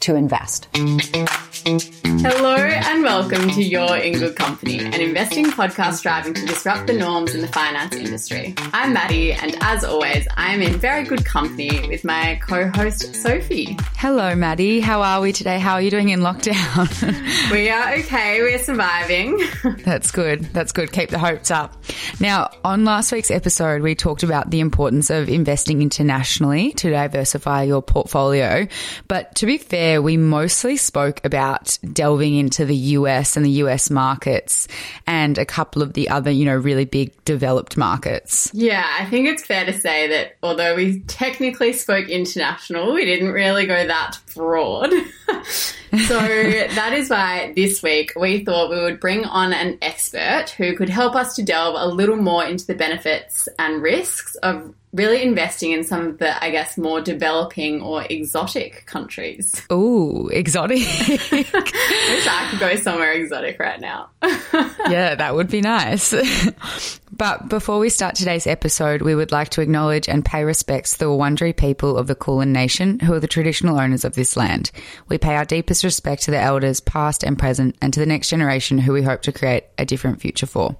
to invest. Hello and welcome to You're in Good Company, an investing podcast striving to disrupt the norms in the finance industry. I'm Maddie, and as always, I am in very good company with my co-host Sophie. Hello, Maddie. How are we today? How are you doing in lockdown? We are okay, we're surviving. That's good. That's good. Keep the hopes up. Now, on last week's episode, we talked about the importance of investing internationally to diversify your portfolio. But to be fair, we mostly spoke about delving into the US and the US markets and a couple of the other, you know, really big developed markets. Yeah, I think it's fair to say that although we technically spoke international, we didn't really go that broad. so that is why this week we thought we would bring on an expert who could help us to delve a little more into the benefits and risks of really investing in some of the, I guess, more developing or exotic countries. Ooh, exotic. Wish I could go somewhere exotic right now. yeah, that would be nice. but before we start today's episode, we would like to acknowledge and pay respects to the Wurundjeri people of the Kulin Nation, who are the traditional owners of this land. We pay our deepest respect to the elders, past and present, and to the next generation who we hope to create a different future for.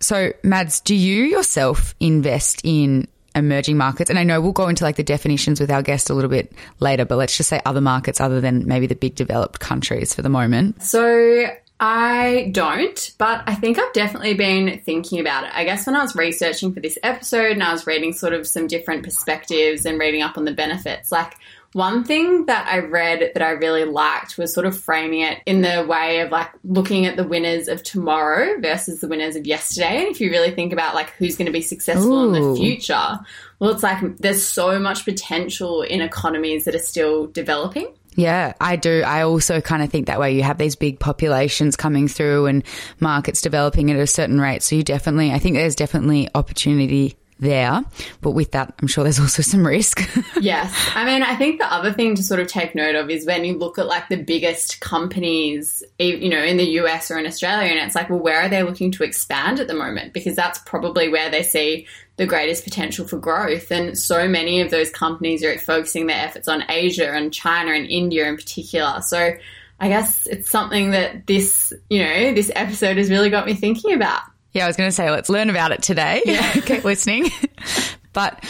So, Mads, do you yourself invest in emerging markets? And I know we'll go into like the definitions with our guest a little bit later, but let's just say other markets other than maybe the big developed countries for the moment. So I don't, but I think I've definitely been thinking about it. I guess when I was researching for this episode and I was reading sort of some different perspectives and reading up on the benefits, like one thing that I read that I really liked was sort of framing it in the way of like looking at the winners of tomorrow versus the winners of yesterday. And if you really think about like who's going to be successful in the future, well, it's like there's so much potential in economies that are still developing. Yeah, I do. I also kind of think that way. You have these big populations coming through and markets developing at a certain rate. So you definitely, I think there's definitely opportunity there. But with that, I'm sure there's also some risk. Yes. I mean, I think the other thing to sort of take note of is when you look at like the biggest companies, you know, in the US or in Australia, and it's like, well, where are they looking to expand at the moment? Because that's probably where they see the greatest potential for growth. And so many of those companies are focusing their efforts on Asia and China and India in particular. So I guess it's something that this, you know, this episode has really got me thinking about. Yeah, I was going to say, let's learn about it today. Keep listening. but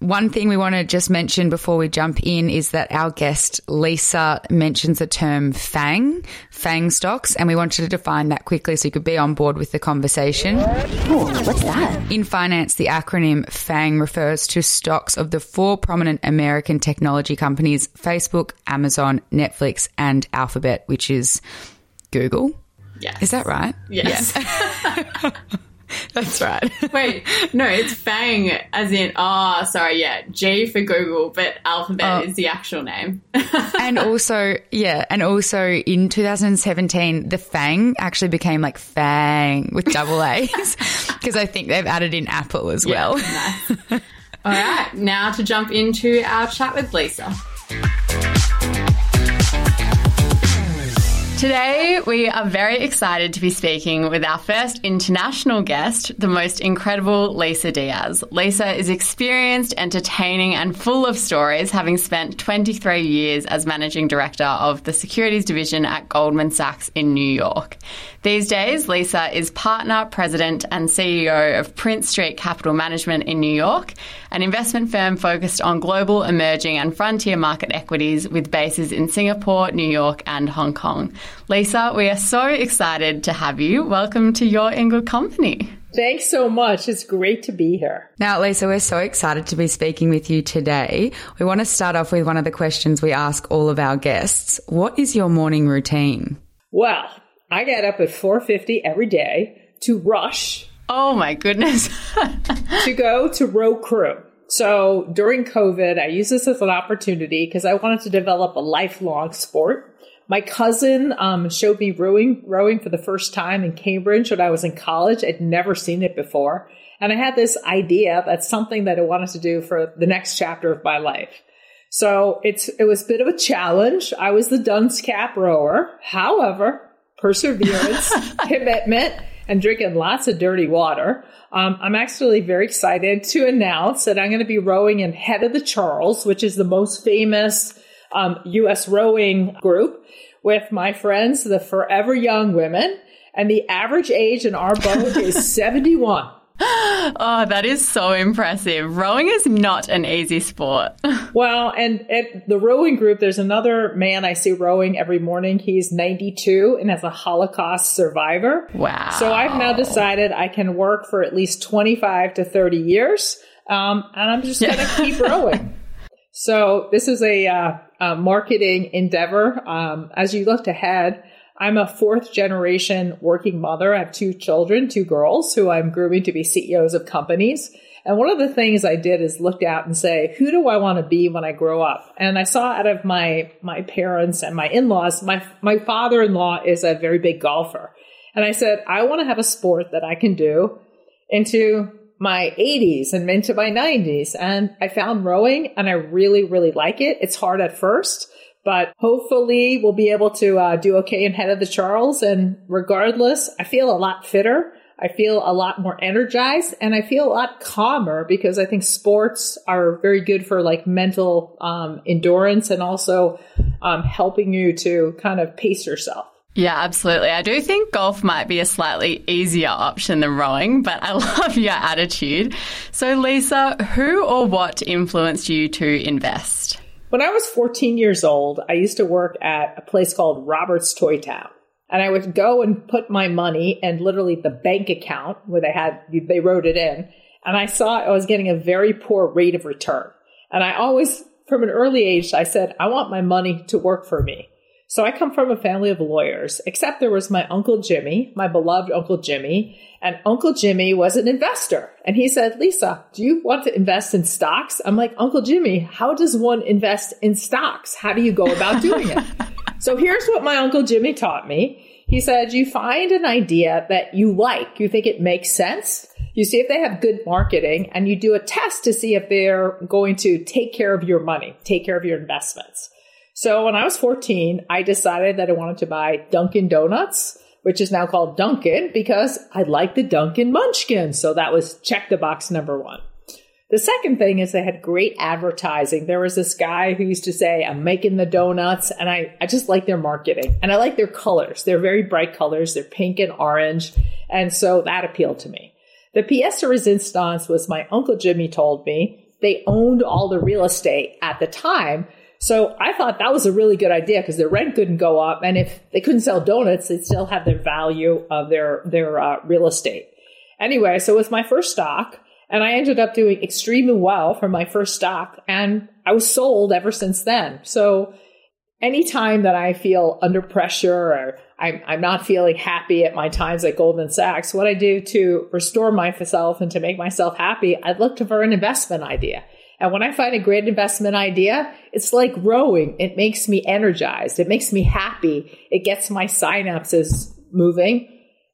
one thing we want to just mention before we jump in is that our guest, Lisa, mentions the term FANG, FANG stocks, and we wanted to define that quickly so you could be on board with the conversation. what's that? In finance, the acronym FANG refers to stocks of the four prominent American technology companies Facebook, Amazon, Netflix, and Alphabet, which is Google. Yes. Is that right? Yes. That's right. Wait, no, it's Fang, as in, oh, sorry, yeah, G for Google, but Alphabet Oh. is the actual name. and also, yeah, and also in 2017, the Fang actually became like Fang with double A's because I think they've added in Apple as well. nice. All right, now to jump into our chat with Lisa. Today, we are very excited to be speaking with our first international guest, the most incredible Lisa Diaz. Lisa is experienced, entertaining, and full of stories, having spent 23 years as managing director of the securities division at Goldman Sachs in New York. These days, Lisa is partner, president, and CEO of Prince Street Capital Management in New York, an investment firm focused on global, emerging, and frontier market equities with bases in Singapore, New York, and Hong Kong. Lisa, we are so excited to have you. Welcome to You're In Good Company. Thanks so much. It's great to be here. Now, Lisa, we're so excited to be speaking with you today. We want to start off with one of the questions we ask all of our guests. What is your morning routine? Well, I get up at 4:50 every day to rush. Oh my goodness. to go to row crew. So during COVID, I used this as an opportunity because I wanted to develop a lifelong sport. My cousin um, showed me rowing, rowing for the first time in Cambridge when I was in college. I'd never seen it before. And I had this idea that's something that I wanted to do for the next chapter of my life. So it's, it was a bit of a challenge. I was the dunce cap rower. However, perseverance, commitment, and drinking lots of dirty water. Um, I'm actually very excited to announce that I'm going to be rowing in Head of the Charles, which is the most famous um, U.S. rowing group with my friends, the Forever Young Women. And the average age in our boat is 71. Oh, that is so impressive. Rowing is not an easy sport. well, and at the rowing group, there's another man I see rowing every morning. He's 92 and as a Holocaust survivor. Wow. So I've now decided I can work for at least 25 to 30 years. Um, and I'm just going to keep rowing. So this is a, uh, a marketing endeavor. Um, as you looked ahead, I'm a fourth generation working mother. I have two children, two girls who I'm grooming to be CEOs of companies. And one of the things I did is looked out and say, who do I want to be when I grow up? And I saw out of my, my parents and my in-laws, my, my father-in-law is a very big golfer. And I said, I want to have a sport that I can do into my 80s and into my 90s. And I found rowing and I really, really like it. It's hard at first, but hopefully we'll be able to uh, do okay in Head of the Charles. And regardless, I feel a lot fitter. I feel a lot more energized and I feel a lot calmer because I think sports are very good for like mental um, endurance and also um, helping you to kind of pace yourself. Yeah, absolutely. I do think golf might be a slightly easier option than rowing, but I love your attitude. So, Lisa, who or what influenced you to invest? When I was 14 years old, I used to work at a place called Robert's Toy Town. And I would go and put my money and literally the bank account where they had, they wrote it in. And I saw I was getting a very poor rate of return. And I always, from an early age, I said, I want my money to work for me. So I come from a family of lawyers, except there was my Uncle Jimmy, my beloved Uncle Jimmy, and Uncle Jimmy was an investor. And he said, Lisa, do you want to invest in stocks? I'm like, Uncle Jimmy, how does one invest in stocks? How do you go about doing it? so here's what my Uncle Jimmy taught me. He said, you find an idea that you like, you think it makes sense. You see if they have good marketing and you do a test to see if they're going to take care of your money, take care of your investments. So when I was 14, I decided that I wanted to buy Dunkin' Donuts, which is now called Dunkin' because I like the Dunkin' Munchkin. So that was check the box number one. The second thing is they had great advertising. There was this guy who used to say, I'm making the donuts, and I, I just like their marketing. And I like their colors. They're very bright colors. They're pink and orange. And so that appealed to me. The pièce de resistance was my Uncle Jimmy told me. They owned all the real estate at the time. So I thought that was a really good idea because their rent couldn't go up, and if they couldn't sell donuts, they'd still have the value of their their uh, real estate. Anyway, so it was my first stock, and I ended up doing extremely well for my first stock, and I was sold ever since then. So anytime that I feel under pressure or I'm, I'm not feeling happy at my times at Goldman Sachs, what I do to restore myself and to make myself happy, I look for an investment idea. And when I find a great investment idea, it's like rowing. It makes me energized. It makes me happy. It gets my synapses moving.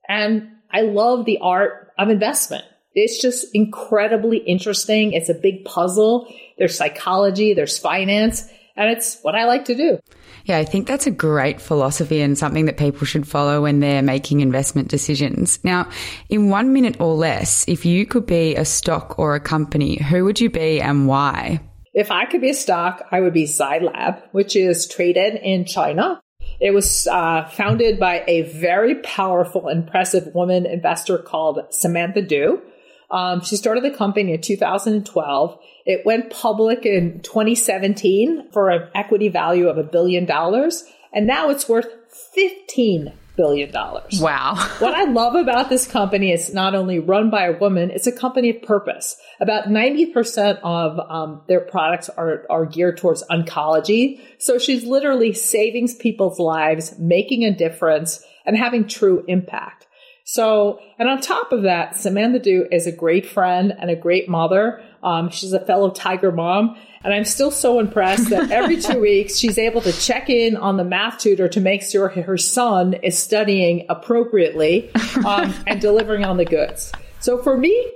And I love the art of investment. It's just incredibly interesting. It's a big puzzle. There's psychology, there's finance, and it's what I like to do. Yeah, I think that's a great philosophy and something that people should follow when they're making investment decisions. Now, in one minute or less, if you could be a stock or a company, who would you be and why? If I could be a stock, I would be Lab, which is traded in China. It was uh, founded by a very powerful, impressive woman investor called Samantha Du. Um, she started the company in 2012. It went public in 2017 for an equity value of a billion dollars, and now it's worth $15 billion. Wow. what I love about this company is not only run by a woman, it's a company of purpose. About 90% of um, their products are, are geared towards oncology. So she's literally saving people's lives, making a difference, and having true impact. So, and on top of that, Samantha Du is a great friend and a great mother. Um, she's a fellow Tiger mom. And I'm still so impressed that every two weeks she's able to check in on the math tutor to make sure her son is studying appropriately um, and delivering on the goods. So for me,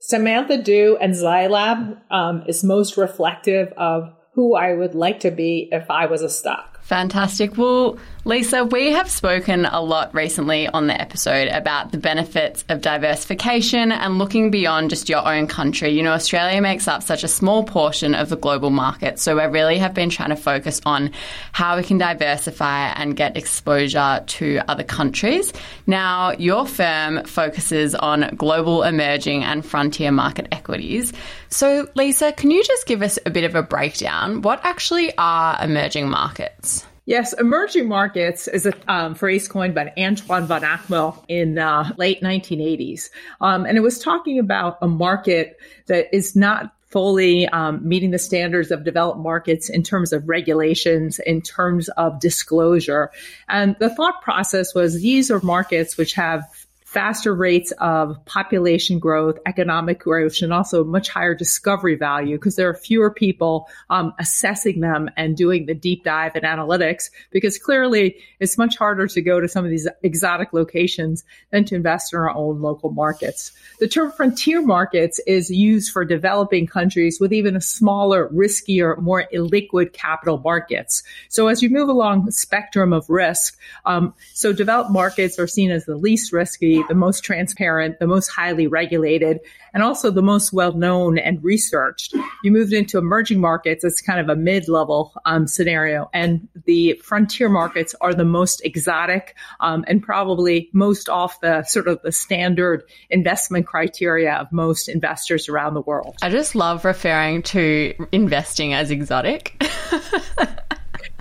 Samantha Du and Zai Lab um, is most reflective of who I would like to be if I was a stock. Fantastic. Well, Lisa, we have spoken a lot recently on the episode about the benefits of diversification and looking beyond just your own country. You know, Australia makes up such a small portion of the global market, so we really have been trying to focus on how we can diversify and get exposure to other countries. Now, your firm focuses on global emerging and frontier market equities. So, Lisa, can you just give us a bit of a breakdown? What actually are emerging markets? Yes, emerging markets is a um, phrase coined by Antoine van Agtmael in uh, late 1980s, um, and it was talking about a market that is not fully um, meeting the standards of developed markets in terms of regulations, in terms of disclosure. And the thought process was these are markets which have faster rates of population growth, economic growth, and also much higher discovery value because there are fewer people um, assessing them and doing the deep dive and analytics because clearly it's much harder to go to some of these exotic locations than to invest in our own local markets. The term frontier markets is used for developing countries with even a smaller, riskier, more illiquid capital markets. So as you move along the spectrum of risk, um, so developed markets are seen as the least risky the most transparent, the most highly regulated, and also the most well known and researched. You moved into emerging markets, it's kind of a mid level um, scenario. And the frontier markets are the most exotic um, and probably most off the sort of the standard investment criteria of most investors around the world. I just love referring to investing as exotic.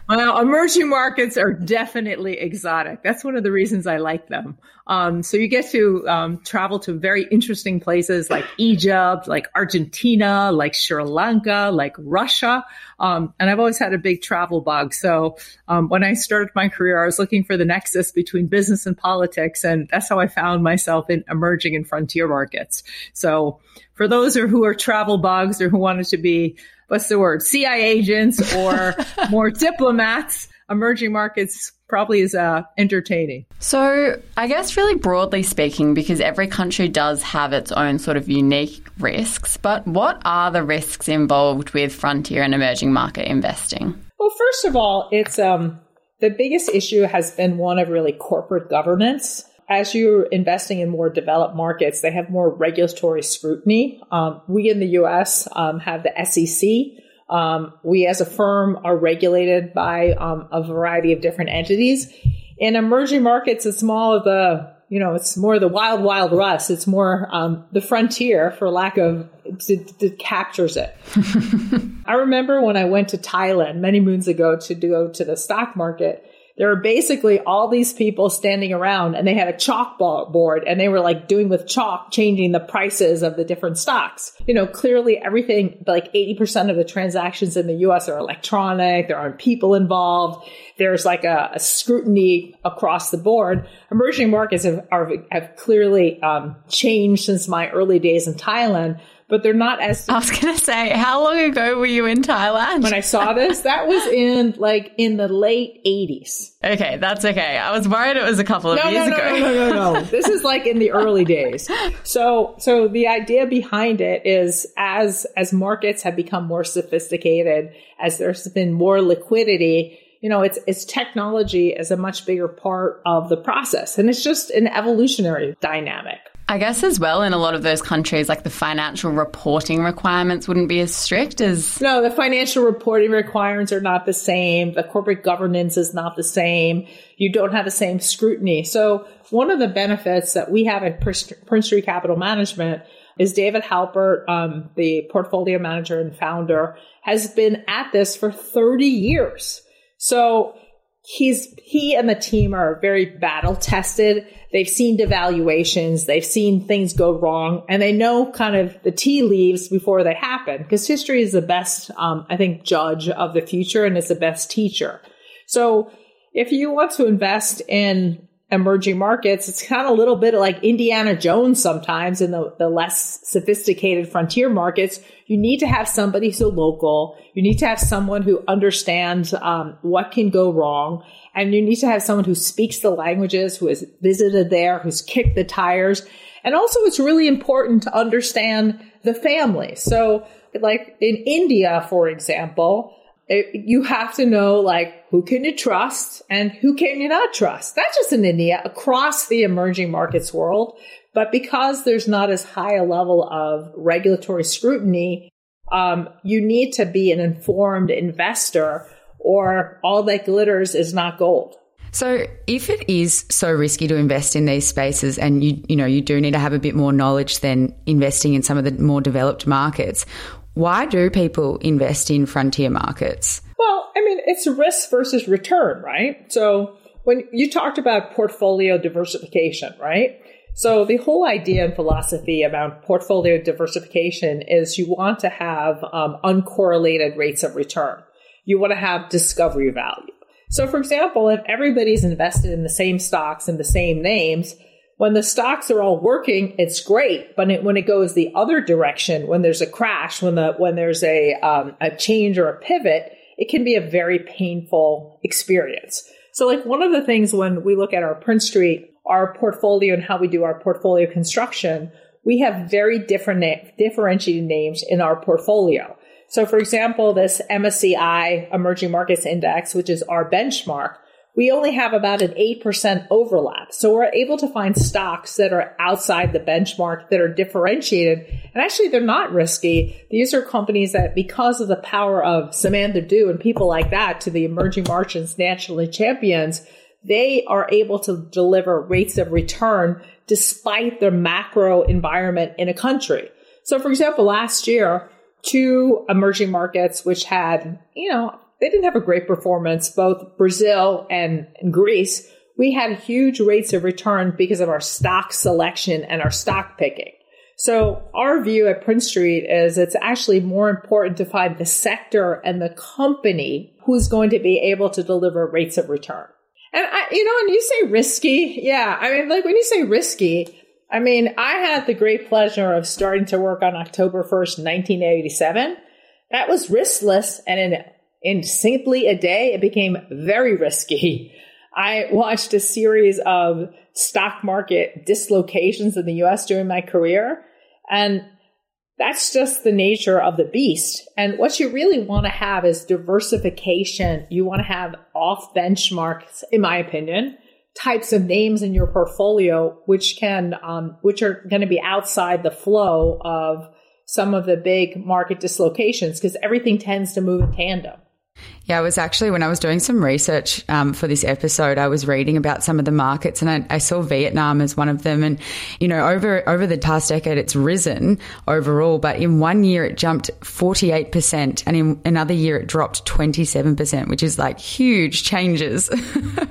Well, emerging markets are definitely exotic. That's one of the reasons I like them. Um, so you get to um, travel to very interesting places like Egypt, like Argentina, like Sri Lanka, like Russia. Um, and I've always had a big travel bug. So um, when I started my career, I was looking for the nexus between business and politics, and that's how I found myself in emerging and frontier markets. So for those who are travel bugs or who wanted to be what's the word, CIA agents or more diplomats, emerging markets probably is uh, entertaining. So, I guess, really broadly speaking, because every country does have its own sort of unique risks, but what are the risks involved with frontier and emerging market investing? Well, first of all, it's um, the biggest issue has been one of really corporate governance as you're investing in more developed markets, they have more regulatory scrutiny. Um, we in the U.S. Um, have the SEC. Um, we as a firm are regulated by um, a variety of different entities. In emerging markets, it's more of the you know, it's more the wild, wild west. It's more um, the frontier, for lack of, it, captures it. I remember when I went to Thailand many moons ago to go to the stock market there were basically all these people standing around and they had a chalkboard and they were like doing with chalk, changing the prices of the different stocks. You know, clearly everything, like 80% of the transactions in the US are electronic. There aren't people involved. There's like a, a scrutiny across the board. Emerging markets have, are, have clearly um, changed since my early days in Thailand but they're not as. I was going to say, how long ago were you in Thailand? When I saw this, that was in like in the late 80s. Okay, that's okay. I was worried it was a couple of no, years no, ago. No, no, no, no. this is like in the early days. So, so the idea behind it is as, as markets have become more sophisticated, as there's been more liquidity, you know, it's, it's technology as a much bigger part of the process. And it's just an evolutionary dynamic. I guess as well in a lot of those countries, like the financial reporting requirements wouldn't be as strict as. No, the financial reporting requirements are not the same. The corporate governance is not the same. You don't have the same scrutiny. So one of the benefits that we have at Prince Street Capital Management is David Halpert, um, the portfolio manager and founder, has been at this for 30 years. So he's he and the team are very battle tested. They've seen devaluations, they've seen things go wrong, and they know kind of the tea leaves before they happen because history is the best, um, I think, judge of the future and is the best teacher. So if you want to invest in emerging markets, it's kind of a little bit like Indiana Jones sometimes in the, the less sophisticated frontier markets. You need to have somebody so local. You need to have someone who understands um, what can go wrong. And you need to have someone who speaks the languages, who has visited there, who's kicked the tires. And also it's really important to understand the family. So like in India, for example, it, you have to know like who can you trust and who can you not trust. Not just in India, across the emerging markets world. But because there's not as high a level of regulatory scrutiny, um, you need to be an informed investor or all that glitters is not gold. So if it is so risky to invest in these spaces and you you know you do need to have a bit more knowledge than investing in some of the more developed markets, why do people invest in frontier markets? Well, I mean, it's risk versus return, right? So when you talked about portfolio diversification, right? So the whole idea and philosophy about portfolio diversification is you want to have um, uncorrelated rates of return. You want to have discovery value. So for example, if everybody's invested in the same stocks and the same names, when the stocks are all working, it's great. But it, when it goes the other direction, when there's a crash, when the when there's a um, a change or a pivot, it can be a very painful experience. So, like one of the things when we look at our Prince Street, our portfolio and how we do our portfolio construction, we have very different na- differentiated names in our portfolio. So, for example, this MSCI Emerging Markets Index, which is our benchmark, we only have about an 8% overlap. So we're able to find stocks that are outside the benchmark that are differentiated. And actually, they're not risky. These are companies that, because of the power of Samantha Du and people like that to the emerging markets nationally champions, they are able to deliver rates of return despite the macro environment in a country. So, for example, last year, two emerging markets, which had, you know, they didn't have a great performance, both Brazil and, and Greece. We had huge rates of return because of our stock selection and our stock picking. So our view at Prince Street is it's actually more important to find the sector and the company who's going to be able to deliver rates of return. And I, you know, when you say risky, yeah, I mean, like when you say risky, I mean, I had the great pleasure of starting to work on October 1st, 1987. That was riskless and in in simply a day, it became very risky. I watched a series of stock market dislocations in the US during my career. And that's just the nature of the beast. And what you really want to have is diversification. You want to have off benchmarks, in my opinion, types of names in your portfolio, which can, um, which are going to be outside the flow of some of the big market dislocations because everything tends to move in tandem. Yeah, I was actually, when I was doing some research um, for this episode, I was reading about some of the markets and I, I, saw Vietnam as one of them. And, you know, over, over the past decade, it's risen overall, but in one year it jumped 48% and in another year it dropped 27%, which is like huge changes. yeah,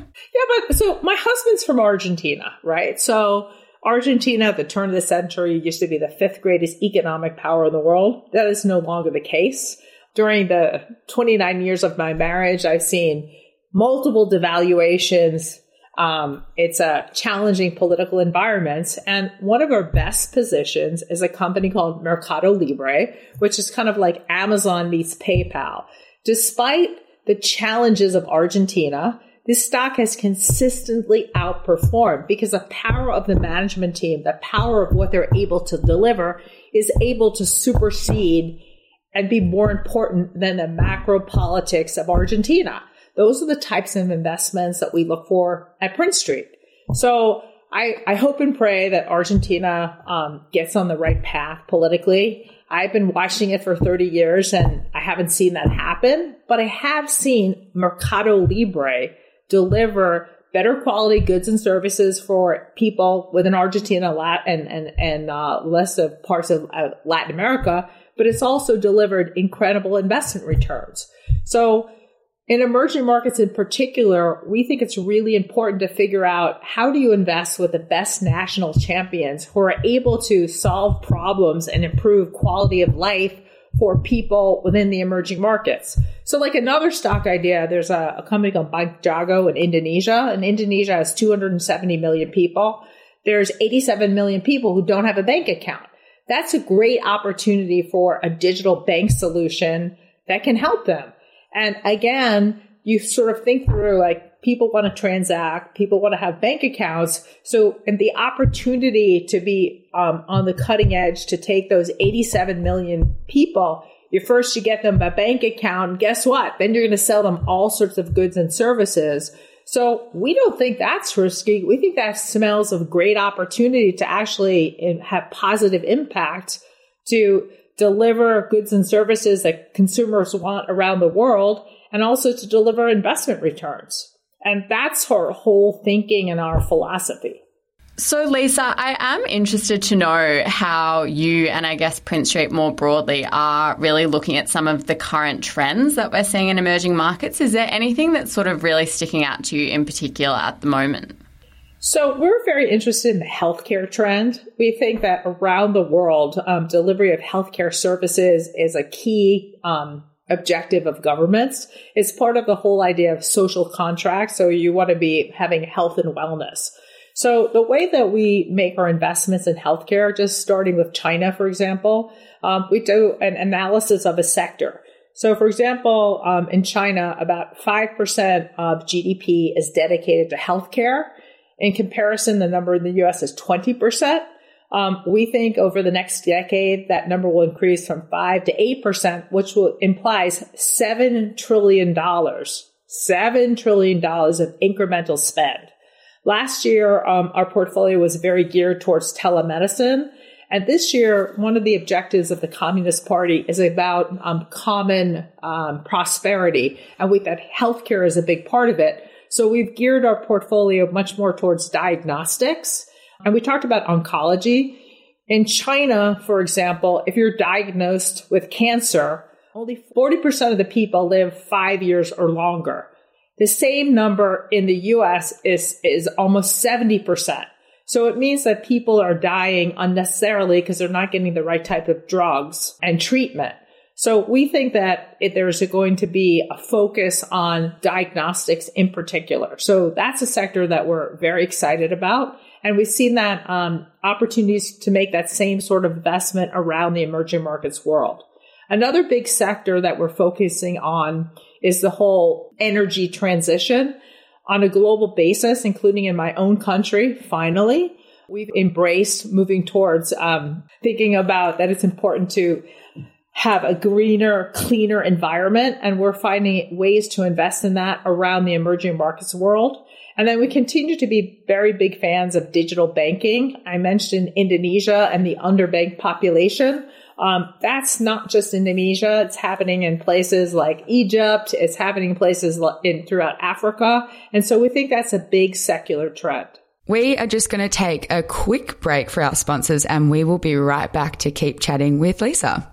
but so my husband's from Argentina, right? So Argentina at the turn of the century used to be the fifth greatest economic power in the world. That is no longer the case during the 29 years of my marriage, I've seen multiple devaluations. Um, it's a challenging political environment. And one of our best positions is a company called Mercado Libre, which is kind of like Amazon meets PayPal. Despite the challenges of Argentina, this stock has consistently outperformed because the power of the management team, the power of what they're able to deliver is able to supersede and be more important than the macro politics of Argentina. Those are the types of investments that we look for at Prince Street. So I, I hope and pray that Argentina um, gets on the right path politically. I've been watching it for 30 years and I haven't seen that happen, but I have seen Mercado Libre deliver better quality goods and services for people within Argentina and, and, and uh, less of parts of uh, Latin America but it's also delivered incredible investment returns. So In emerging markets in particular, we think it's really important to figure out how do you invest with the best national champions who are able to solve problems and improve quality of life for people within the emerging markets. So like another stock idea, there's a, a company called Bank Jago in Indonesia, and Indonesia has 270 million people. There's 87 million people who don't have a bank account. That's a great opportunity for a digital bank solution that can help them. And again, you sort of think through like people want to transact, people want to have bank accounts. So, and the opportunity to be um, on the cutting edge to take those 87 million people, you first you get them a bank account. Guess what? Then you're going to sell them all sorts of goods and services. So we don't think that's risky. We think that smells of great opportunity to actually have positive impact to deliver goods and services that consumers want around the world and also to deliver investment returns. And that's our whole thinking and our philosophy. So, Lisa, I am interested to know how you and I guess Prince Street more broadly are really looking at some of the current trends that we're seeing in emerging markets. Is there anything that's sort of really sticking out to you in particular at the moment? So, we're very interested in the healthcare trend. We think that around the world, um, delivery of healthcare services is a key um, objective of governments. It's part of the whole idea of social contract. So, you want to be having health and wellness. So the way that we make our investments in healthcare, just starting with China, for example, um, we do an analysis of a sector. So, for example, um, in China, about 5% of GDP is dedicated to healthcare. In comparison, the number in the US is 20%. Um, we think over the next decade, that number will increase from 5 to 8%, which will implies $7 trillion, $7 trillion of incremental spend. Last year, um, our portfolio was very geared towards telemedicine. And this year, one of the objectives of the Communist Party is about um, common um, prosperity. And we that, healthcare is a big part of it. So we've geared our portfolio much more towards diagnostics. And we talked about oncology. In China, for example, if you're diagnosed with cancer, only 40% of the people live five years or longer. The same number in the US is, is almost 70%. So it means that people are dying unnecessarily because they're not getting the right type of drugs and treatment. So we think that it, there's going to be a focus on diagnostics in particular. So that's a sector that we're very excited about. And we've seen that um, opportunities to make that same sort of investment around the emerging markets world. Another big sector that we're focusing on is the whole energy transition on a global basis, including in my own country. Finally, we've embraced moving towards um, thinking about that it's important to have a greener, cleaner environment. And we're finding ways to invest in that around the emerging markets world. And then we continue to be very big fans of digital banking. I mentioned Indonesia and the underbanked population. Um, that's not just Indonesia. It's happening in places like Egypt. It's happening in places in throughout Africa. And so we think that's a big secular trend. We are just going to take a quick break for our sponsors and we will be right back to keep chatting with Lisa.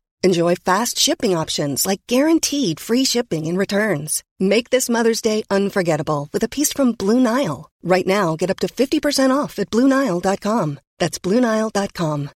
Enjoy fast shipping options like guaranteed free shipping and returns. Make this Mother's Day unforgettable with a piece from Blue Nile. Right now, get up to 50% off at BlueNile.com. That's BlueNile.com.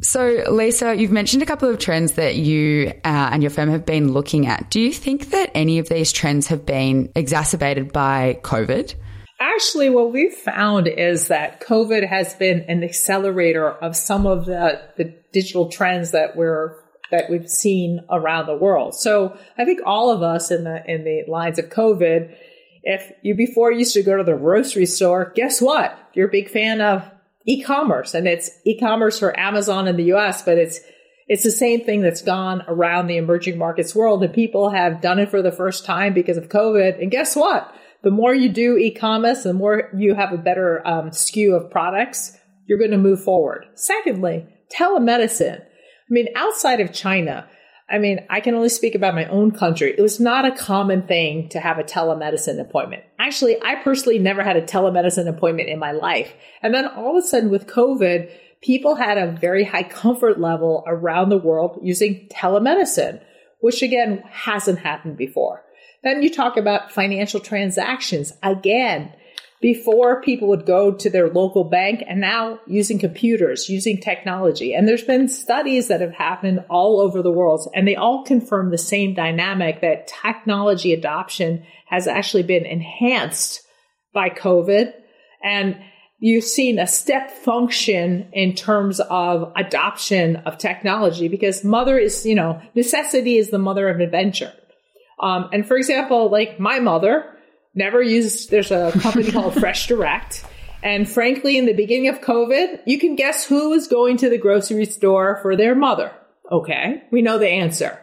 So, Lisa, you've mentioned a couple of trends that you uh, and your firm have been looking at. Do you think that any of these trends have been exacerbated by COVID? Actually, what we've found is that COVID has been an accelerator of some of the, the digital trends that we're that we've seen around the world. So I think all of us in the in the lines of COVID, if you before used to go to the grocery store, guess what? You're a big fan of e-commerce and it's e-commerce for Amazon in the US, but it's it's the same thing that's gone around the emerging markets world and people have done it for the first time because of COVID. And guess what? The more you do e-commerce, the more you have a better um, skew of products, you're going to move forward. Secondly, telemedicine. I mean, outside of China, I mean, I can only speak about my own country. It was not a common thing to have a telemedicine appointment. Actually, I personally never had a telemedicine appointment in my life. And then all of a sudden with COVID, people had a very high comfort level around the world using telemedicine, which again hasn't happened before. Then you talk about financial transactions. Again, before people would go to their local bank and now using computers, using technology. And there's been studies that have happened all over the world and they all confirm the same dynamic that technology adoption has actually been enhanced by COVID. And you've seen a step function in terms of adoption of technology because mother is, you know, necessity is the mother of adventure. Um, and for example, like my mother, never used, there's a company called Fresh Direct. And frankly, in the beginning of COVID, you can guess who was going to the grocery store for their mother. Okay. We know the answer.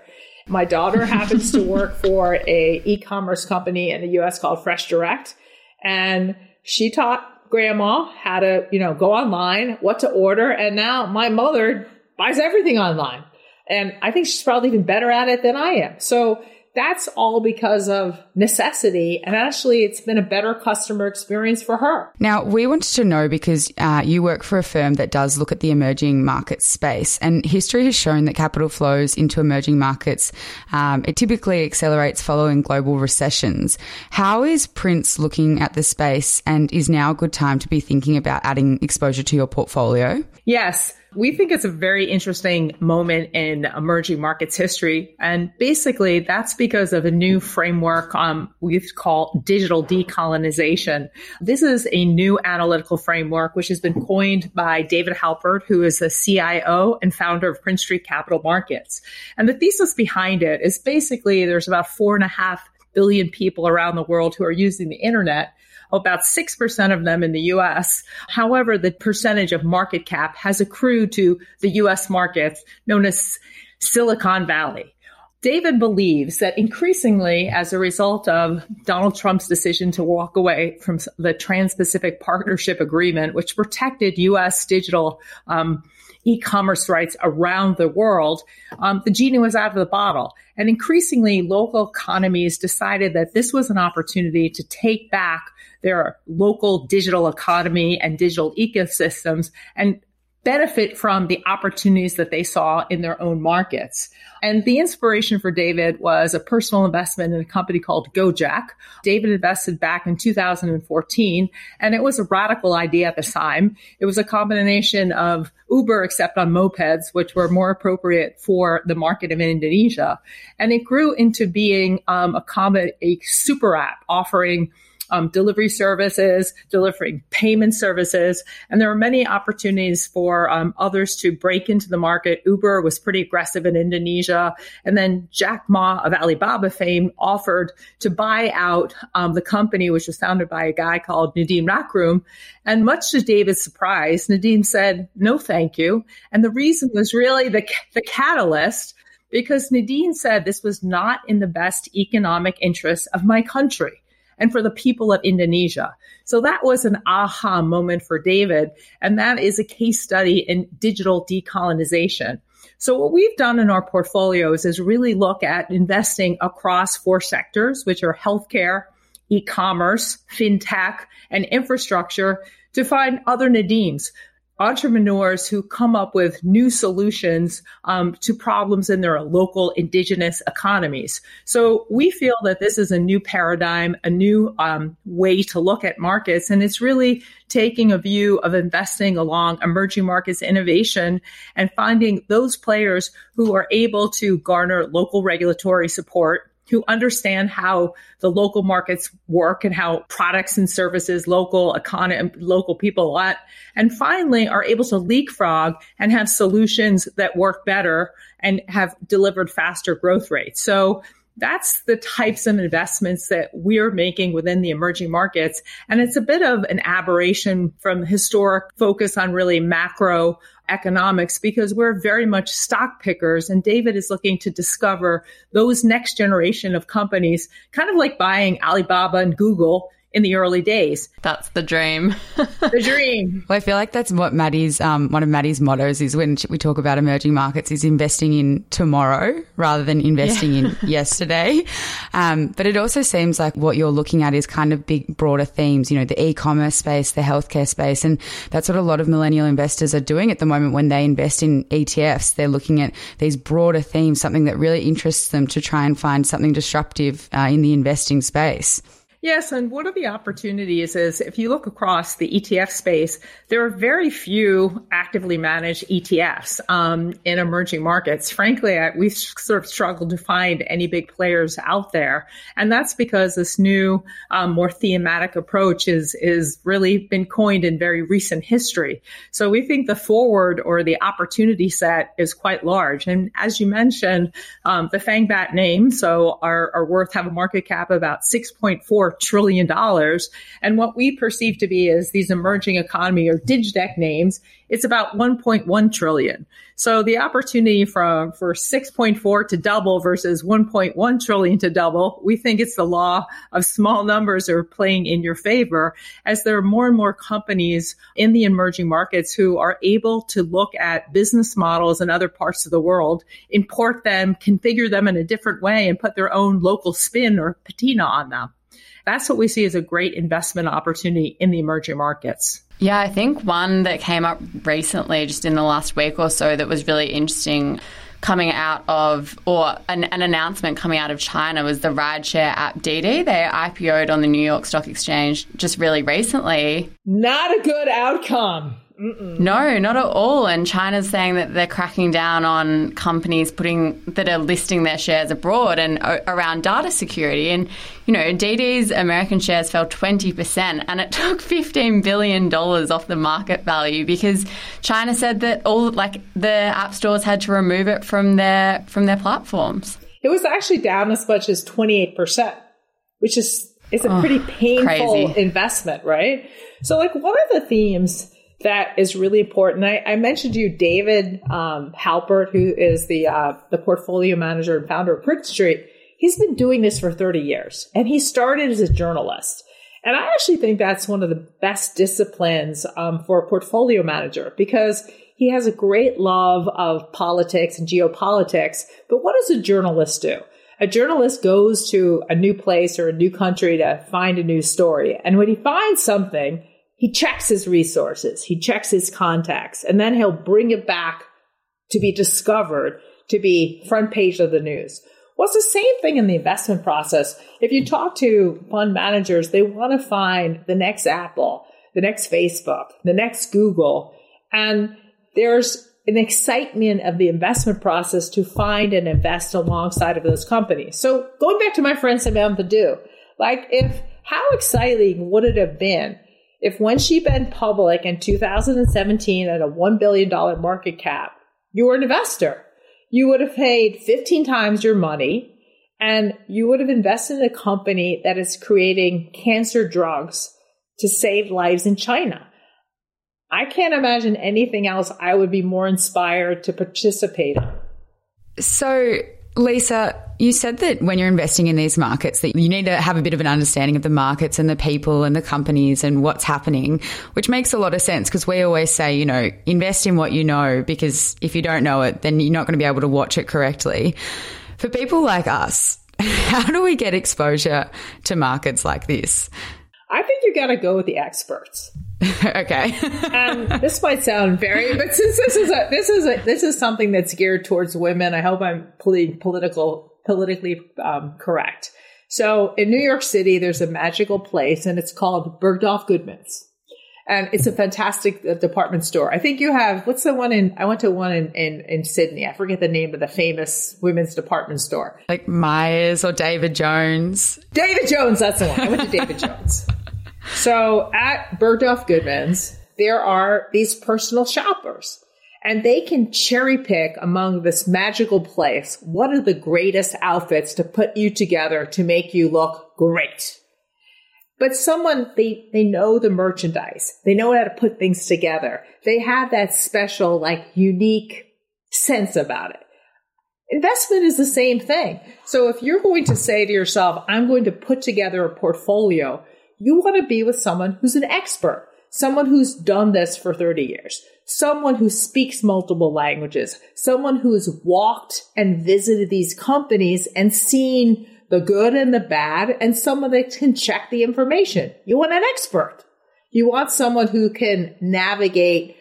My daughter happens to work for a e-commerce company in the US called Fresh Direct. And she taught grandma how to, you know, go online, what to order. And now my mother buys everything online. And I think she's probably even better at it than I am. So that's all because of necessity. And actually, it's been a better customer experience for her. Now, we wanted to know because uh, you work for a firm that does look at the emerging market space, and history has shown that capital flows into emerging markets. Um, it typically accelerates following global recessions. How is Prince looking at the space, and is now a good time to be thinking about adding exposure to your portfolio? Yes. We think it's a very interesting moment in emerging markets history. And basically, that's because of a new framework um, we call digital decolonization. This is a new analytical framework which has been coined by David Halpert, who is the CIO and founder of Prince Street Capital Markets. And the thesis behind it is basically there's about four and a half billion people around the world who are using the internet about 6% of them in the US. However, the percentage of market cap has accrued to the US markets known as Silicon Valley. David believes that increasingly, as a result of Donald Trump's decision to walk away from the Trans Pacific Partnership Agreement, which protected U.S. digital um, e commerce rights around the world, um, the genie was out of the bottle. And increasingly, local economies decided that this was an opportunity to take back their local digital economy and digital ecosystems and benefit from the opportunities that they saw in their own markets. And the inspiration for David was a personal investment in a company called Gojek. David invested back in 2014, and it was a radical idea at the time. It was a combination of Uber, except on mopeds, which were more appropriate for the market of Indonesia. And it grew into being um, a, a super app offering um, delivery services, delivering payment services. And there are many opportunities for um, others to break into the market. Uber was pretty aggressive in Indonesia. And then Jack Ma of Alibaba fame offered to buy out um, the company, which was founded by a guy called Nadiem Makarim. And much to David's surprise, Nadeem said, no, thank you. And the reason was really the, the catalyst because Nadiem said this was not in the best economic interest of my country and for the people of Indonesia. So that was an aha moment for David. And that is a case study in digital decolonization. So what we've done in our portfolios is really look at investing across four sectors, which are healthcare, e-commerce, fintech, and infrastructure to find other Nadiems entrepreneurs who come up with new solutions um, to problems in their local indigenous economies. So we feel that this is a new paradigm, a new um, way to look at markets, and it's really taking a view of investing along emerging markets innovation and finding those players who are able to garner local regulatory support who understand how the local markets work and how products and services, local economy, local people want. And finally are able to leapfrog and have solutions that work better and have delivered faster growth rates. So that's the types of investments that we're making within the emerging markets. And it's a bit of an aberration from historic focus on really macro economics because we're very much stock pickers and David is looking to discover those next generation of companies, kind of like buying Alibaba and Google in the early days. That's the dream. the dream. Well, I feel like that's what Maddie's, um, one of Maddie's mottos is when we talk about emerging markets is investing in tomorrow rather than investing yeah. in yesterday. Um, but it also seems like what you're looking at is kind of big, broader themes, you know, the e-commerce space, the healthcare space. And that's what a lot of millennial investors are doing at the moment when they invest in ETFs. They're looking at these broader themes, something that really interests them to try and find something disruptive uh, in the investing space. Yes, and one of the opportunities is if you look across the ETF space, there are very few actively managed ETFs um, in emerging markets. Frankly, I, we've sort of struggled to find any big players out there, and that's because this new, um, more thematic approach is is really been coined in very recent history. So we think the forward or the opportunity set is quite large, and as you mentioned, um, the FANGBAT name so are, are worth have a market cap of about six point four trillion dollars. And what we perceive to be as these emerging economy or digitech names, it's about 1.1 trillion. So the opportunity for, for 6.4 to double versus 1.1 trillion to double, we think it's the law of small numbers are playing in your favor as there are more and more companies in the emerging markets who are able to look at business models in other parts of the world, import them, configure them in a different way and put their own local spin or patina on them. That's what we see as a great investment opportunity in the emerging markets. Yeah, I think one that came up recently, just in the last week or so, that was really interesting coming out of, or an, an, announcement coming out of China was the rideshare app Didi. They IPO'd on the New York Stock Exchange just really recently. Not a good outcome. Mm-mm. No, not at all. And China's saying that they're cracking down on companies putting that are listing their shares abroad and o- around data security. And you know, Didi's American shares fell twenty percent, and it took fifteen billion dollars off the market value because China said that all like the app stores had to remove it from their from their platforms. It was actually down as much as twenty eight percent, which is is a oh, pretty painful crazy. investment, right? So, like, what are the themes? That is really important. I, I mentioned to you David um, Halpern, who is the uh, the portfolio manager and founder of Prince Street. He's been doing this for 30 years, and he started as a journalist. And I actually think that's one of the best disciplines um, for a portfolio manager because he has a great love of politics and geopolitics. But what does a journalist do? A journalist goes to a new place or a new country to find a new story. And when he finds something, he checks his resources, he checks his contacts, and then he'll bring it back to be discovered, to be front page of the news. Well, it's the same thing in the investment process. If you talk to fund managers, they want to find the next Apple, the next Facebook, the next Google. And there's an excitement of the investment process to find and invest alongside of those companies. So going back to my friend Samantha Du, like if how exciting would it have been if when she went public in 2017 at a $1 billion market cap, you were an investor, you would have paid 15 times your money and you would have invested in a company that is creating cancer drugs to save lives in China. I can't imagine anything else I would be more inspired to participate in. So, Lisa, you said that when you're investing in these markets that you need to have a bit of an understanding of the markets and the people and the companies and what's happening, which makes a lot of sense because we always say, you know, invest in what you know because if you don't know it, then you're not going to be able to watch it correctly. For people like us, how do we get exposure to markets like this? I think you got to go with the experts. okay. and um, this might sound very, but since this is a, this is a, this is something that's geared towards women, I hope I'm political, politically um, correct. So in New York City, there's a magical place and it's called Bergdorf Goodman's. and it's a fantastic uh, department store. I think you have what's the one in? I went to one in, in in Sydney. I forget the name of the famous women's department store, like Myers or David Jones. David Jones, that's the one. I went to David Jones. So at Bergdorf Goodman's, there are these personal shoppers. And they can cherry pick among this magical place what are the greatest outfits to put you together to make you look great. But someone, they, they know the merchandise. They know how to put things together. They have that special, like, unique sense about it. Investment is the same thing. So if you're going to say to yourself, I'm going to put together a portfolio, you want to be with someone who's an expert, someone who's done this for 30 years, someone who speaks multiple languages, someone who's walked and visited these companies and seen the good and the bad, and someone that can check the information. You want an expert. You want someone who can navigate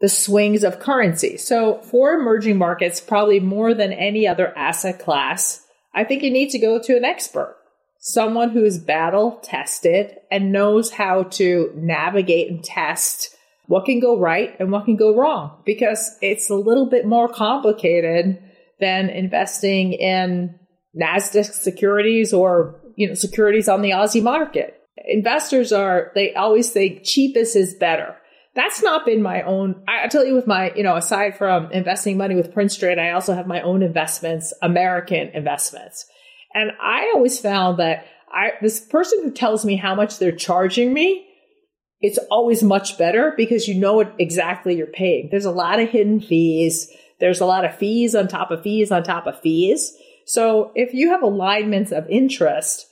the swings of currency. So for emerging markets, probably more than any other asset class, I think you need to go to an expert. Someone who is battle tested and knows how to navigate and test what can go right and what can go wrong because it's a little bit more complicated than investing in NASDAQ securities or, you know, securities on the Aussie market. Investors are, they always think cheapest is better. That's not been my own. I, tell you with my, you know, aside from investing money with Prince Street, I also have my own investments, American investments. And I always found that I, this person who tells me how much they're charging me, it's always much better because you know what exactly you're paying. There's a lot of hidden fees. There's a lot of fees on top of fees on top of fees. So if you have alignments of interest,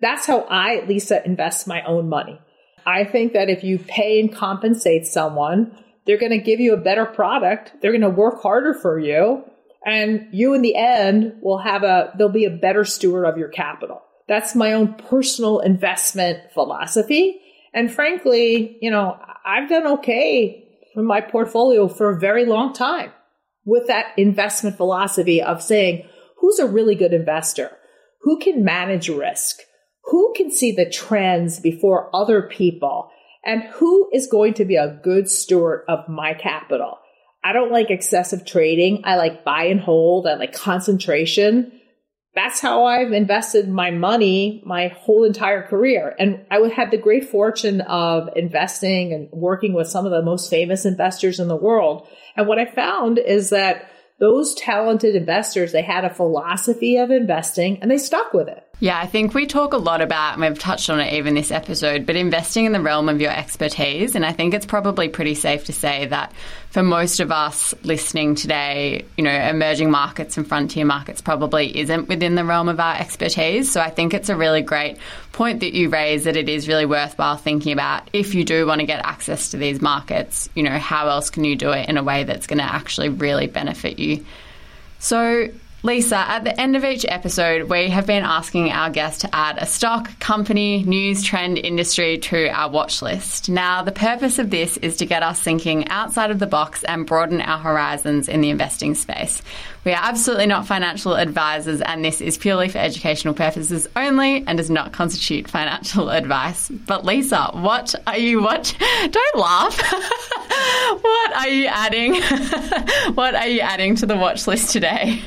that's how I, at Lisa, uh, invest my own money. I think that if you pay and compensate someone, they're going to give you a better product. They're going to work harder for you. And you in the end will have a, they'll be a better steward of your capital. That's my own personal investment philosophy. And frankly, you know, I've done okay in my portfolio for a very long time with that investment philosophy of saying, who's a really good investor? Who can manage risk? Who can see the trends before other people? And who is going to be a good steward of my capital? I don't like excessive trading. I like buy and hold. I like concentration. That's how I've invested my money my whole entire career. And I had the great fortune of investing and working with some of the most famous investors in the world. And what I found is that those talented investors, they had a philosophy of investing and they stuck with it. Yeah, I think we talk a lot about, and we've touched on it even this episode, but investing in the realm of your expertise. And I think it's probably pretty safe to say that for most of us listening today, you know, emerging markets and frontier markets probably isn't within the realm of our expertise. So I think it's a really great point that you raise that it is really worthwhile thinking about if you do want to get access to these markets, you know, how else can you do it in a way that's going to actually really benefit you? So Lisa, at the end of each episode, we have been asking our guests to add a stock, company, news, trend, industry to our watch list. Now, the purpose of this is to get us thinking outside of the box and broaden our horizons in the investing space. We are absolutely not financial advisors, and this is purely for educational purposes only and does not constitute financial advice. But Lisa, what are you? What? Don't laugh. what are you adding? what are you adding to the watch list today?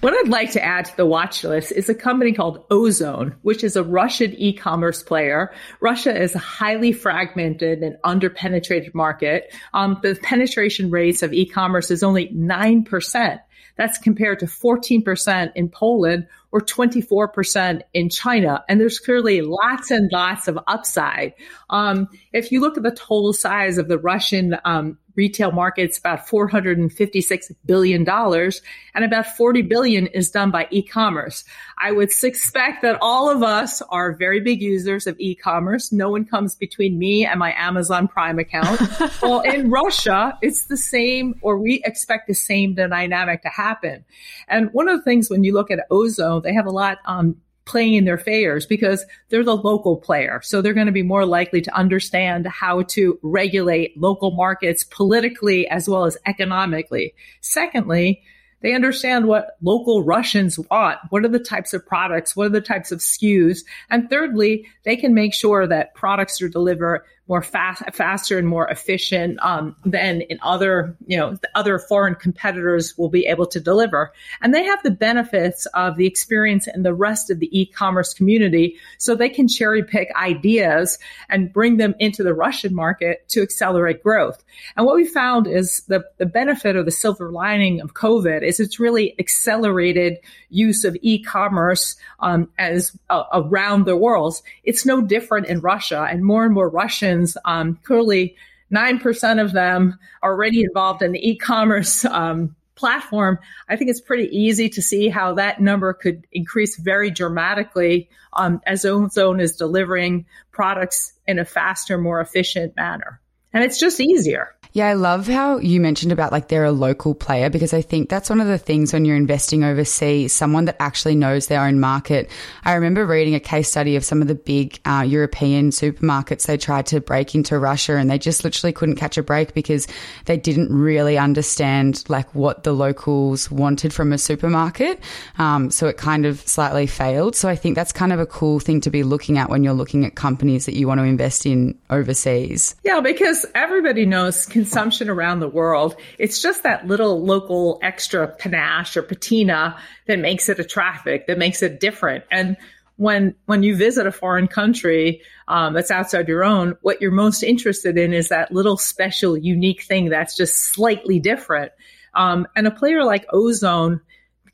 What I'd like to add to the watch list is a company called Ozon, which is a Russian e-commerce player. Russia is a highly fragmented and underpenetrated market. Um, the penetration rates of e-commerce is only nine percent. That's compared to 14% in Poland or 24% in China. And there's clearly lots and lots of upside. Um, if you look at the total size of the Russian um, retail market, it's about $456 billion and about 40 billion is done by e-commerce. I would suspect that all of us are very big users of e-commerce. No one comes between me and my Amazon Prime account. well, in Russia, it's the same, or we expect the same dynamic to happen. And one of the things when you look at Ozon, they have a lot um, playing in their favors because they're the local player. So they're going to be more likely to understand how to regulate local markets politically as well as economically. Secondly, they understand what local Russians want. What are the types of products? What are the types of SKUs? And thirdly, they can make sure that products are delivered more fast, faster and more efficient um, than in other, you know, other foreign competitors will be able to deliver. And they have the benefits of the experience in the rest of the e-commerce community, so they can cherry pick ideas and bring them into the Russian market to accelerate growth. And what we found is the, the benefit or the silver lining of COVID is it's really accelerated use of e-commerce um, as uh, around the world. It's no different in Russia, and more and more Russians um, clearly, 9% of them are already involved in the e commerce um, platform. I think it's pretty easy to see how that number could increase very dramatically um, as Ozon is delivering products in a faster, more efficient manner. And it's just easier. Yeah, I love how you mentioned about like they're a local player because I think that's one of the things when you're investing overseas, someone that actually knows their own market. I remember reading a case study of some of the big uh, European supermarkets. They tried to break into Russia and they just literally couldn't catch a break because they didn't really understand like what the locals wanted from a supermarket. Um, so it kind of slightly failed. So I think that's kind of a cool thing to be looking at when you're looking at companies that you want to invest in overseas. Yeah, because everybody knows consumption around the world. It's just that little local extra panache or patina that makes it attractive, that makes it different. And when when you visit a foreign country um, that's outside your own, what you're most interested in is that little special, unique thing that's just slightly different. Um, and a player like Ozon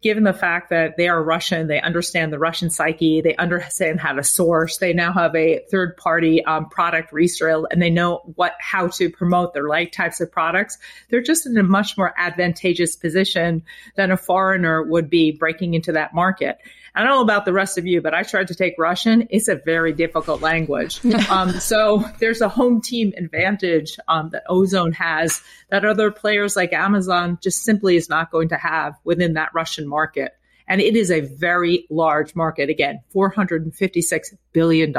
given the fact that they are Russian, they understand the Russian psyche, they understand how to source, they now have a third party um, product resale, and they know what how to promote their like types of products. They're just in a much more advantageous position than a foreigner would be breaking into that market. I don't know about the rest of you, but I tried to take Russian. It's a very difficult language. um, so there's a home team advantage um, that Ozon has that other players like Amazon just simply is not going to have within that Russian market. And it is a very large market. Again, $456 billion.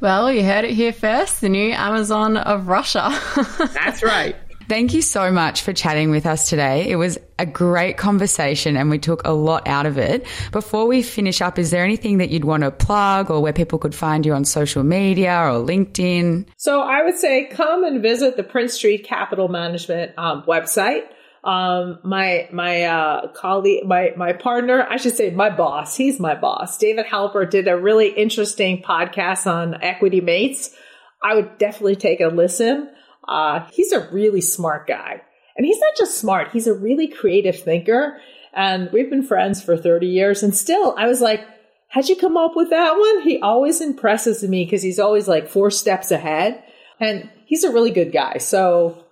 Well, you heard it here first the new Amazon of Russia. That's right. Thank you so much for chatting with us today. It was a great conversation and we took a lot out of it. Before we finish up, is there anything that you'd want to plug or where people could find you on social media or LinkedIn? So I would say come and visit the Prince Street Capital Management um, website. Um, my my uh, colleague, my my partner, I should say my boss. He's my boss. David Halpern did a really interesting podcast on equity mates. I would definitely take a listen. Uh, he's a really smart guy. And he's not just smart, he's a really creative thinker. And we've been friends for 30 years. And still, I was like, how'd you come up with that one? He always impresses me because he's always like four steps ahead. And he's a really good guy. So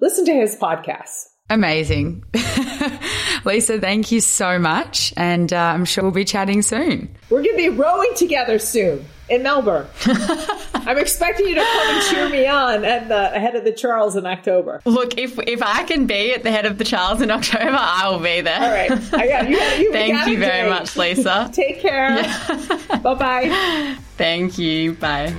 listen to his podcast. Amazing. Lisa, thank you so much. And uh, I'm sure we'll be chatting soon. We're going to be rowing together soon in Melbourne. I'm expecting you to come and cheer me on at the head of the Charles in October. Look, if if I can be at the head of the Charles in October, I will be there. All right. I got, you, you Thank you very much, Lisa. Take care. Yeah. bye bye. Thank you. Bye.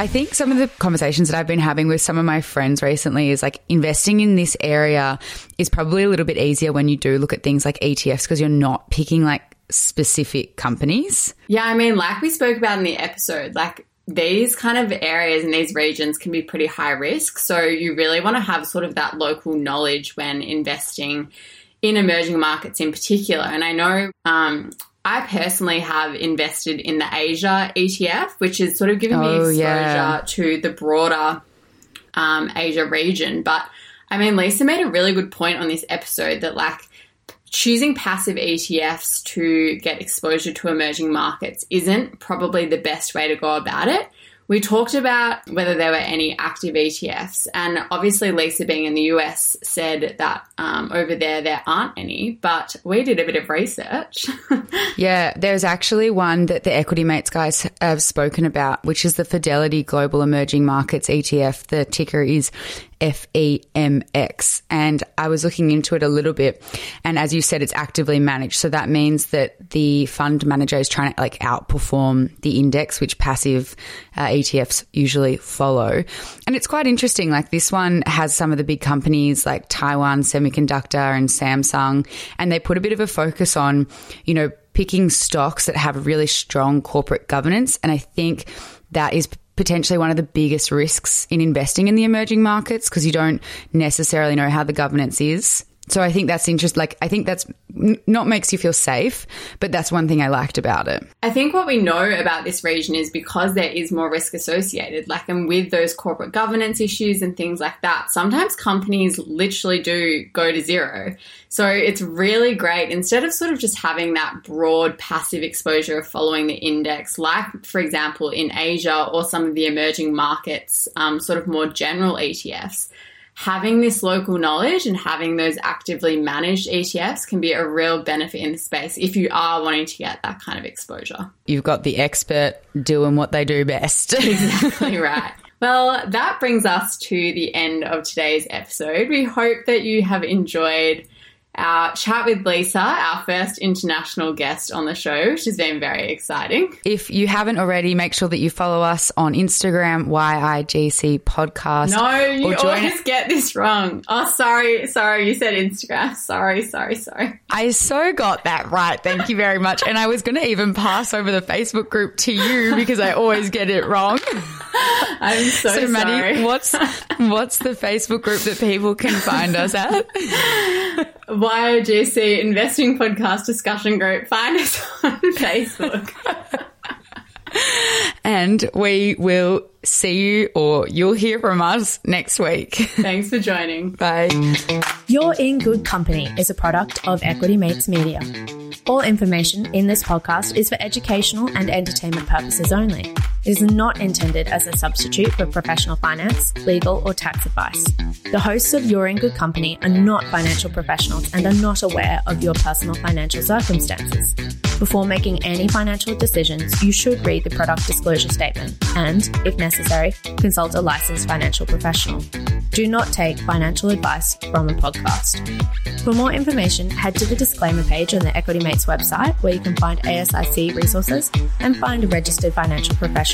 I think some of the conversations that I've been having with some of my friends recently is like investing in this area is probably a little bit easier when you do look at things like ETFs because you're not picking like specific companies. Yeah, I mean, like we spoke about in the episode, like these kind of areas and these regions can be pretty high risk. So you really want to have sort of that local knowledge when investing in emerging markets in particular. And I know um, I personally have invested in the Asia ETF, which is sort of giving me Oh, exposure yeah. to the broader um, Asia region. But I mean, Lisa made a really good point on this episode that like choosing passive ETFs to get exposure to emerging markets isn't probably the best way to go about it. We talked about whether there were any active ETFs, and obviously, Lisa, being in the US, said that um, over there there aren't any, but we did a bit of research. Yeah, there's actually one that the Equity Mates guys have spoken about, which is the Fidelity Global Emerging Markets ETF. The ticker is FEMX. And I was looking into it a little bit. And as you said, it's actively managed. So that means that the fund manager is trying to like outperform the index, which passive uh, ETFs usually follow. And it's quite interesting. Like this one has some of the big companies like Taiwan Semiconductor and Samsung, and they put a bit of a focus on, you know, picking stocks that have really strong corporate governance. And I think that is potentially one of the biggest risks in investing in the emerging markets because you don't necessarily know how the governance is. So I think that's interesting. Like, I think that's not makes you feel safe, but that's one thing I liked about it. I think what we know about this region is because there is more risk associated, like, and with those corporate governance issues and things like that, sometimes companies literally do go to zero. So it's really great instead of sort of just having that broad passive exposure of following the index, like, for example, in Asia or some of the emerging markets, um, sort of more general ETFs having this local knowledge and having those actively managed ETFs can be a real benefit in the space if you are wanting to get that kind of exposure. You've got the expert doing what they do best. exactly right. Well, that brings us to the end of today's episode. We hope that you have enjoyed our chat with Lisa, our first international guest on the show, which has been very exciting. If you haven't already, make sure that you follow us on Instagram, YIGC Podcast. No, you always get this wrong. Oh, sorry, sorry, you said Instagram. Sorry, sorry, sorry. I so got that right. Thank you very much. And I was going to even pass over the Facebook group to you because I always get it wrong. I'm so, so Maddie, sorry. what's what's the Facebook group that people can find us at? YIGC Investing Podcast Discussion Group. Find us on Facebook. and we will see you or you'll hear from us next week. Thanks for joining. Bye. You're in Good Company is a product of Equity Mates Media. All information in this podcast is for educational and entertainment purposes only. Is not intended as a substitute for professional finance, legal, or tax advice. The hosts of You're in Good Company are not financial professionals and are not aware of your personal financial circumstances. Before making any financial decisions, you should read the product disclosure statement and, if necessary, consult a licensed financial professional. Do not take financial advice from a podcast. For more information, head to the disclaimer page on the Equity Mates website where you can find ASIC resources and find a registered financial professional